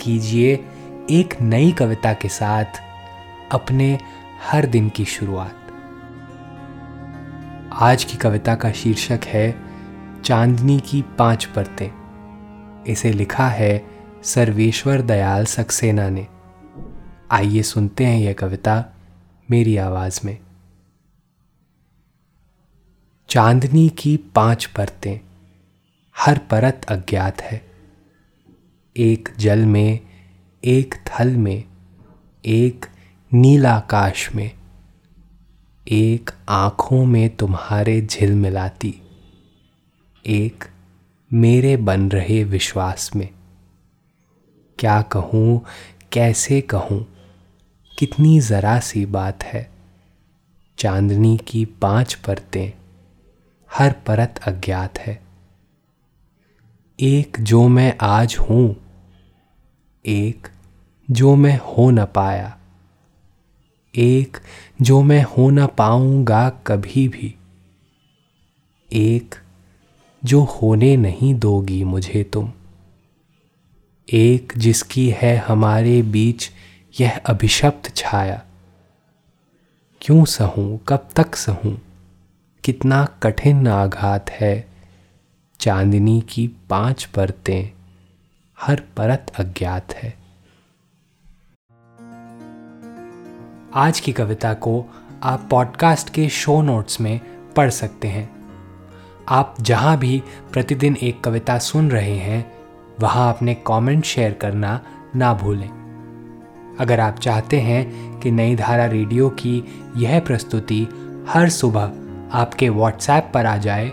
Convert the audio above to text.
कीजिए एक नई कविता के साथ अपने हर दिन की शुरुआत। आज की कविता का शीर्षक है, चांदनी की पाँच परतें। इसे लिखा है सर्वेश्वर दयाल सक्सेना ने। आइए सुनते हैं यह कविता मेरी आवाज़ में। चांदनी की पाँच परतें, हर परत अज्ञात है। एक जल में, एक थल में, एक नीलाकाश में, एक आँखों में तुम्हारे झिल मिलाती, एक मेरे बन रहे विश्वास में। क्या कहूँ, कैसे कहूँ, कितनी ज़रा सी बात है। चांदनी की पाँच परतें, हर परत अज्ञात है। एक जो मैं आज हूँ, एक जो मैं हो न पाया, एक जो मैं हो न पाऊँगा कभी भी, एक जो होने नहीं दोगी मुझे तुम, एक जिसकी है हमारे बीच यह अभिशप्त छाया। क्यों सहूं, कब तक सहूं, कितना कठिन आघात है चांदनी की पाँच परतें हर परत अज्ञात है। आज की कविता को आप पॉडकास्ट के शो नोट्स में पढ़ सकते हैं। आप जहाँ भी प्रतिदिन एक कविता सुन रहे हैं, वहाँ अपने कमेंट शेयर करना ना भूलें। अगर आप चाहते हैं कि नई धारा रेडियो की यह प्रस्तुति हर सुबह आपके व्हाट्सएप पर आ जाए